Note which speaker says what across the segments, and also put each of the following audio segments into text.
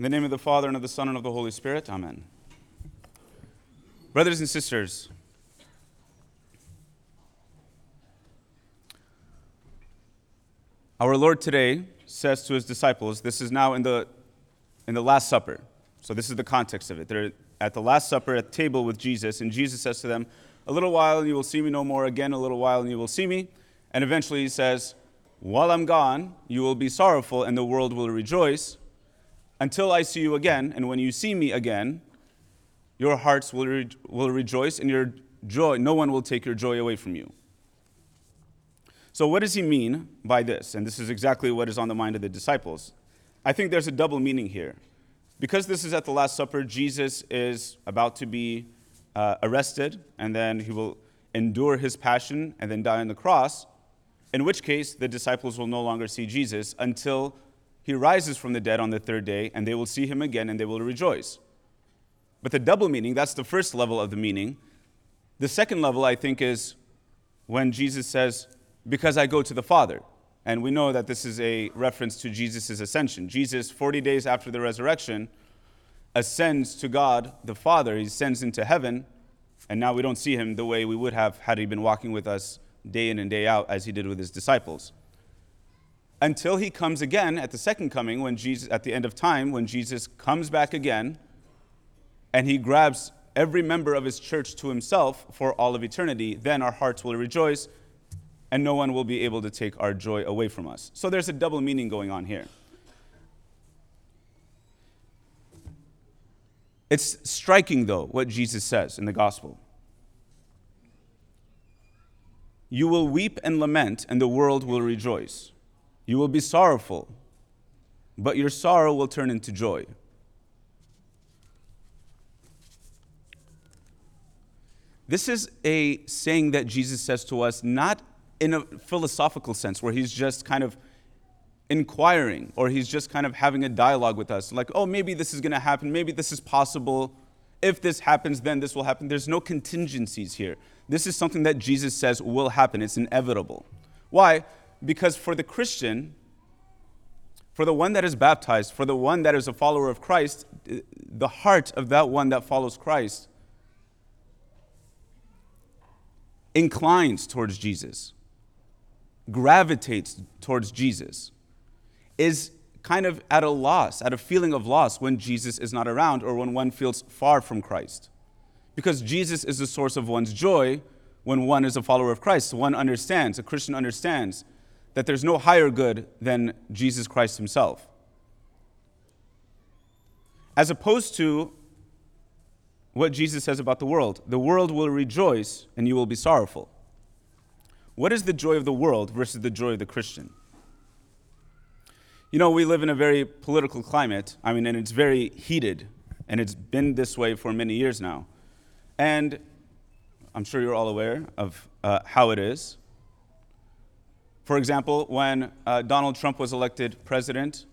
Speaker 1: In the name of the Father, and of the Son, and of the Holy Spirit, Amen. Brothers and sisters, our Lord today says to his disciples, this is now in the, in the Last Supper. So, this is the context of it. They're at the Last Supper at table with Jesus, and Jesus says to them, A little while, and you will see me no more. Again, a little while, and you will see me. And eventually, he says, While I'm gone, you will be sorrowful, and the world will rejoice until I see you again. And when you see me again, your hearts will, re- will rejoice, and your joy, no one will take your joy away from you. So, what does he mean by this? And this is exactly what is on the mind of the disciples. I think there's a double meaning here. Because this is at the Last Supper, Jesus is about to be uh, arrested, and then he will endure his passion and then die on the cross, in which case the disciples will no longer see Jesus until he rises from the dead on the third day, and they will see him again and they will rejoice. But the double meaning, that's the first level of the meaning. The second level, I think, is when Jesus says, Because I go to the Father. And we know that this is a reference to Jesus' ascension. Jesus, 40 days after the resurrection, ascends to God the Father. He ascends into heaven, and now we don't see him the way we would have had he been walking with us day in and day out as he did with his disciples until he comes again at the second coming when Jesus at the end of time when Jesus comes back again and he grabs every member of his church to himself for all of eternity then our hearts will rejoice and no one will be able to take our joy away from us. So there's a double meaning going on here. It's striking though what Jesus says in the gospel. You will weep and lament and the world will rejoice you will be sorrowful, but your sorrow will turn into joy. This is a saying that Jesus says to us, not in a philosophical sense, where he's just kind of inquiring or he's just kind of having a dialogue with us, like, oh, maybe this is going to happen, maybe this is possible. If this happens, then this will happen. There's no contingencies here. This is something that Jesus says will happen, it's inevitable. Why? Because for the Christian, for the one that is baptized, for the one that is a follower of Christ, the heart of that one that follows Christ inclines towards Jesus, gravitates towards Jesus, is kind of at a loss, at a feeling of loss when Jesus is not around or when one feels far from Christ. Because Jesus is the source of one's joy when one is a follower of Christ. One understands, a Christian understands that there's no higher good than Jesus Christ himself. As opposed to what Jesus says about the world the world will rejoice and you will be sorrowful. What is the joy of the world versus the joy of the Christian? You know, we live in a very political climate. I mean, and it's very heated, and it's been this way for many years now. And I'm sure you're all aware of uh, how it is. For example, when uh, Donald Trump was elected president,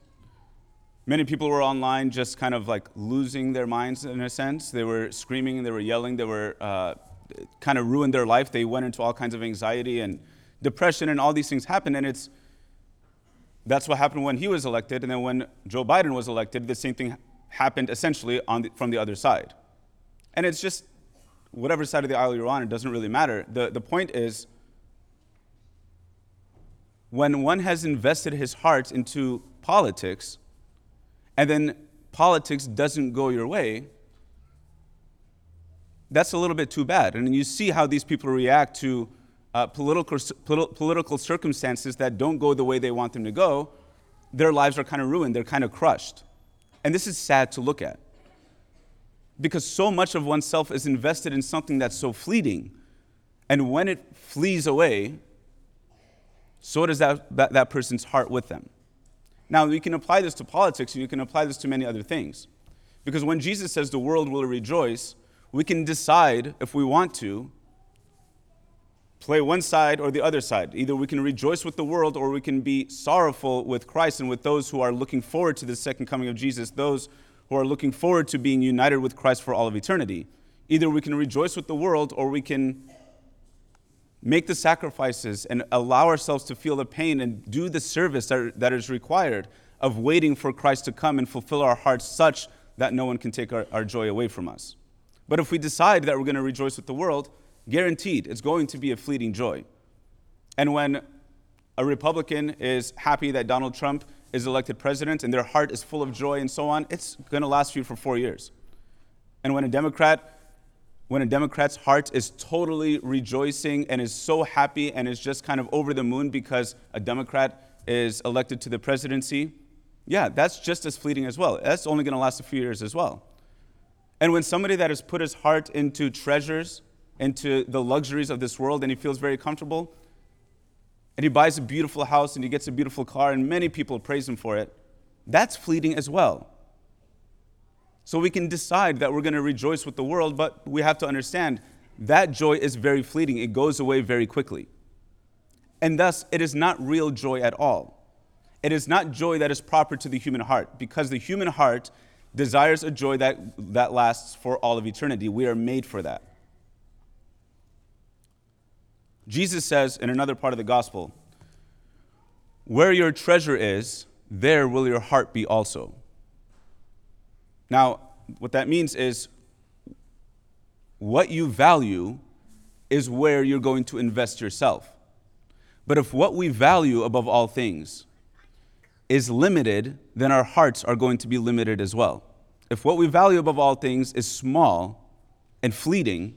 Speaker 1: many people were online just kind of like losing their minds in a sense. They were screaming, they were yelling, they were uh, kind of ruined their life. They went into all kinds of anxiety and depression, and all these things happened. And it's that's what happened when he was elected. And then when Joe Biden was elected, the same thing happened essentially the, from the other side. And it's just whatever side of the aisle you're on, it doesn't really matter. The, the point is, when one has invested his heart into politics and then politics doesn't go your way, that's a little bit too bad. And you see how these people react to uh, political, political circumstances that don't go the way they want them to go. Their lives are kind of ruined, they're kind of crushed. And this is sad to look at. Because so much of oneself is invested in something that's so fleeting. And when it flees away, so does that, that, that person's heart with them. Now, we can apply this to politics, and you can apply this to many other things. Because when Jesus says the world will rejoice, we can decide if we want to play one side or the other side. Either we can rejoice with the world or we can be sorrowful with Christ and with those who are looking forward to the second coming of Jesus, those who are looking forward to being united with Christ for all of eternity. Either we can rejoice with the world or we can make the sacrifices and allow ourselves to feel the pain and do the service that, that is required of waiting for Christ to come and fulfill our hearts such that no one can take our, our joy away from us. But if we decide that we're going to rejoice with the world, guaranteed it's going to be a fleeting joy. And when a Republican is happy that Donald Trump is elected president and their heart is full of joy and so on, it's going to last you for four years. And when a Democrat when a Democrat's heart is totally rejoicing and is so happy and is just kind of over the moon because a Democrat is elected to the presidency, yeah, that's just as fleeting as well. That's only going to last a few years as well. And when somebody that has put his heart into treasures, into the luxuries of this world, and he feels very comfortable, and he buys a beautiful house and he gets a beautiful car, and many people praise him for it, that's fleeting as well. So we can decide that we're going to rejoice with the world, but we have to understand that joy is very fleeting. It goes away very quickly. And thus, it is not real joy at all. It is not joy that is proper to the human heart, because the human heart desires a joy that, that lasts for all of eternity. We are made for that. Jesus says in another part of the gospel, Where your treasure is, there will your heart be also. Now, what that means is what you value is where you're going to invest yourself. But if what we value above all things is limited, then our hearts are going to be limited as well. If what we value above all things is small and fleeting,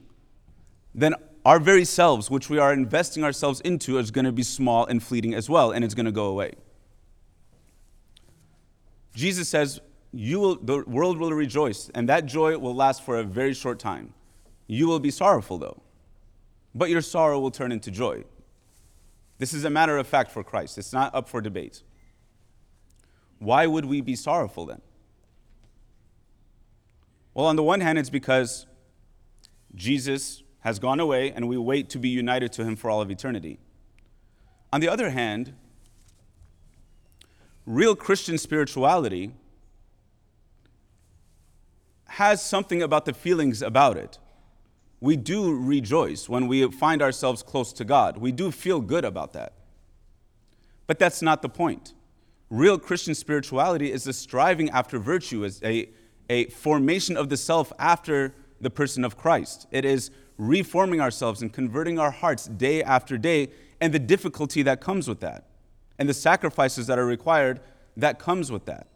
Speaker 1: then our very selves, which we are investing ourselves into, is going to be small and fleeting as well, and it's going to go away. Jesus says, you will, the world will rejoice, and that joy will last for a very short time. You will be sorrowful, though, but your sorrow will turn into joy. This is a matter of fact for Christ, it's not up for debate. Why would we be sorrowful then? Well, on the one hand, it's because Jesus has gone away and we wait to be united to him for all of eternity. On the other hand, real Christian spirituality has something about the feelings about it. We do rejoice when we find ourselves close to God. We do feel good about that. But that's not the point. Real Christian spirituality is a striving after virtue, is a, a formation of the self after the person of Christ. It is reforming ourselves and converting our hearts day after day, and the difficulty that comes with that, and the sacrifices that are required that comes with that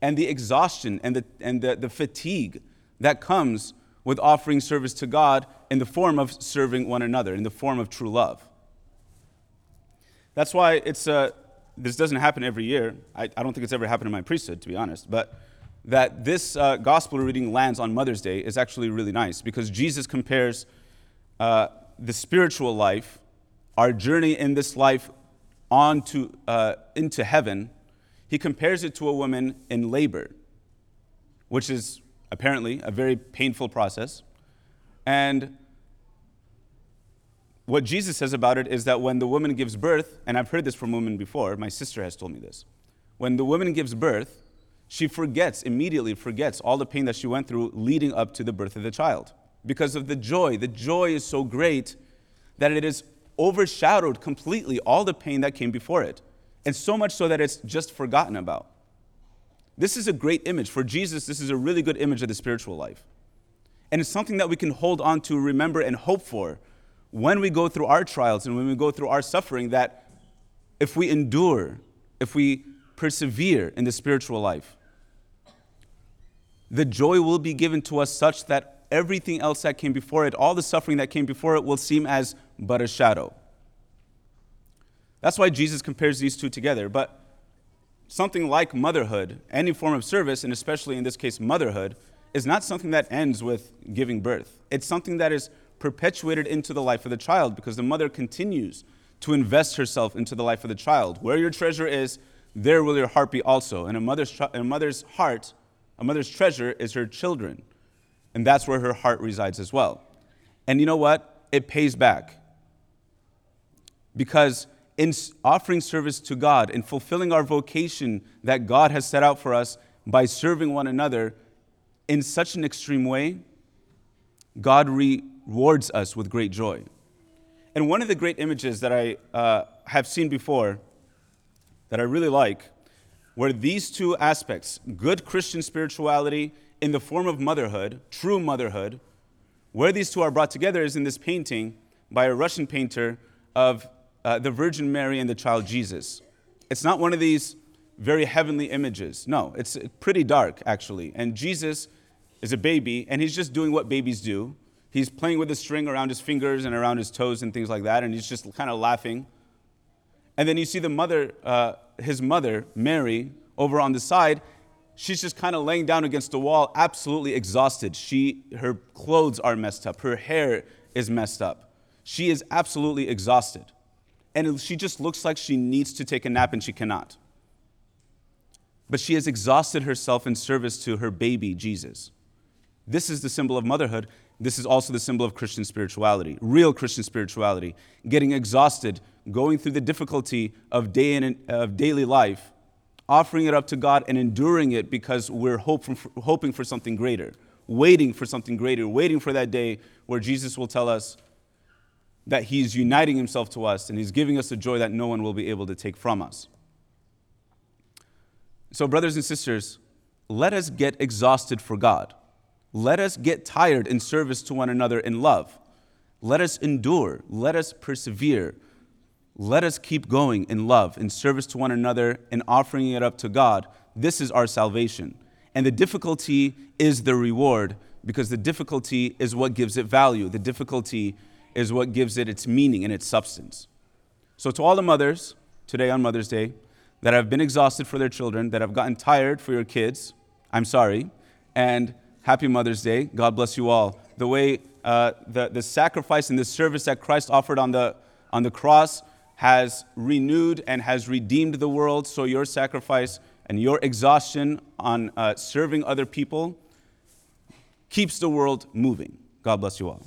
Speaker 1: and the exhaustion and the, and the, the fatigue that comes with offering service to God in the form of serving one another, in the form of true love. That's why it's, uh, this doesn't happen every year. I, I don't think it's ever happened in my priesthood, to be honest. But that this uh, gospel reading lands on Mother's Day is actually really nice because Jesus compares uh, the spiritual life, our journey in this life on to, uh, into heaven, he compares it to a woman in labor, which is apparently a very painful process. And what Jesus says about it is that when the woman gives birth, and I've heard this from women before, my sister has told me this. When the woman gives birth, she forgets, immediately forgets all the pain that she went through leading up to the birth of the child because of the joy. The joy is so great that it has overshadowed completely all the pain that came before it and so much so that it's just forgotten about. This is a great image. For Jesus, this is a really good image of the spiritual life. And it's something that we can hold on to, remember, and hope for when we go through our trials and when we go through our suffering. That if we endure, if we persevere in the spiritual life, the joy will be given to us such that everything else that came before it, all the suffering that came before it, will seem as but a shadow. That's why Jesus compares these two together. But something like motherhood, any form of service, and especially in this case, motherhood, is not something that ends with giving birth. It's something that is perpetuated into the life of the child because the mother continues to invest herself into the life of the child. Where your treasure is, there will your heart be also. And a mother's, a mother's heart, a mother's treasure is her children. And that's where her heart resides as well. And you know what? It pays back. Because in offering service to God, in fulfilling our vocation that God has set out for us by serving one another in such an extreme way, God rewards us with great joy. And one of the great images that I uh, have seen before that I really like where these two aspects, good Christian spirituality in the form of motherhood, true motherhood, where these two are brought together is in this painting by a Russian painter of uh, the Virgin Mary and the child Jesus. It's not one of these very heavenly images. No, it's pretty dark, actually. And Jesus is a baby, and he's just doing what babies do. He's playing with a string around his fingers and around his toes and things like that, and he's just kind of laughing. And then you see the mother, uh, his mother, Mary, over on the side. She's just kind of laying down against the wall, absolutely exhausted. She, her clothes are messed up. Her hair is messed up. She is absolutely exhausted. And she just looks like she needs to take a nap and she cannot. But she has exhausted herself in service to her baby, Jesus. This is the symbol of motherhood. This is also the symbol of Christian spirituality, real Christian spirituality. Getting exhausted, going through the difficulty of, day in, of daily life, offering it up to God and enduring it because we're for, hoping for something greater, waiting for something greater, waiting for that day where Jesus will tell us that He's uniting Himself to us and He's giving us a joy that no one will be able to take from us. So, brothers and sisters, let us get exhausted for God. Let us get tired in service to one another in love. Let us endure. Let us persevere. Let us keep going in love, in service to one another, and offering it up to God. This is our salvation. And the difficulty is the reward because the difficulty is what gives it value. The difficulty is what gives it its meaning and its substance. So, to all the mothers today on Mother's Day that have been exhausted for their children, that have gotten tired for your kids, I'm sorry. And Happy Mother's Day. God bless you all. The way uh, the, the sacrifice and the service that Christ offered on the, on the cross has renewed and has redeemed the world. So your sacrifice and your exhaustion on uh, serving other people keeps the world moving. God bless you all.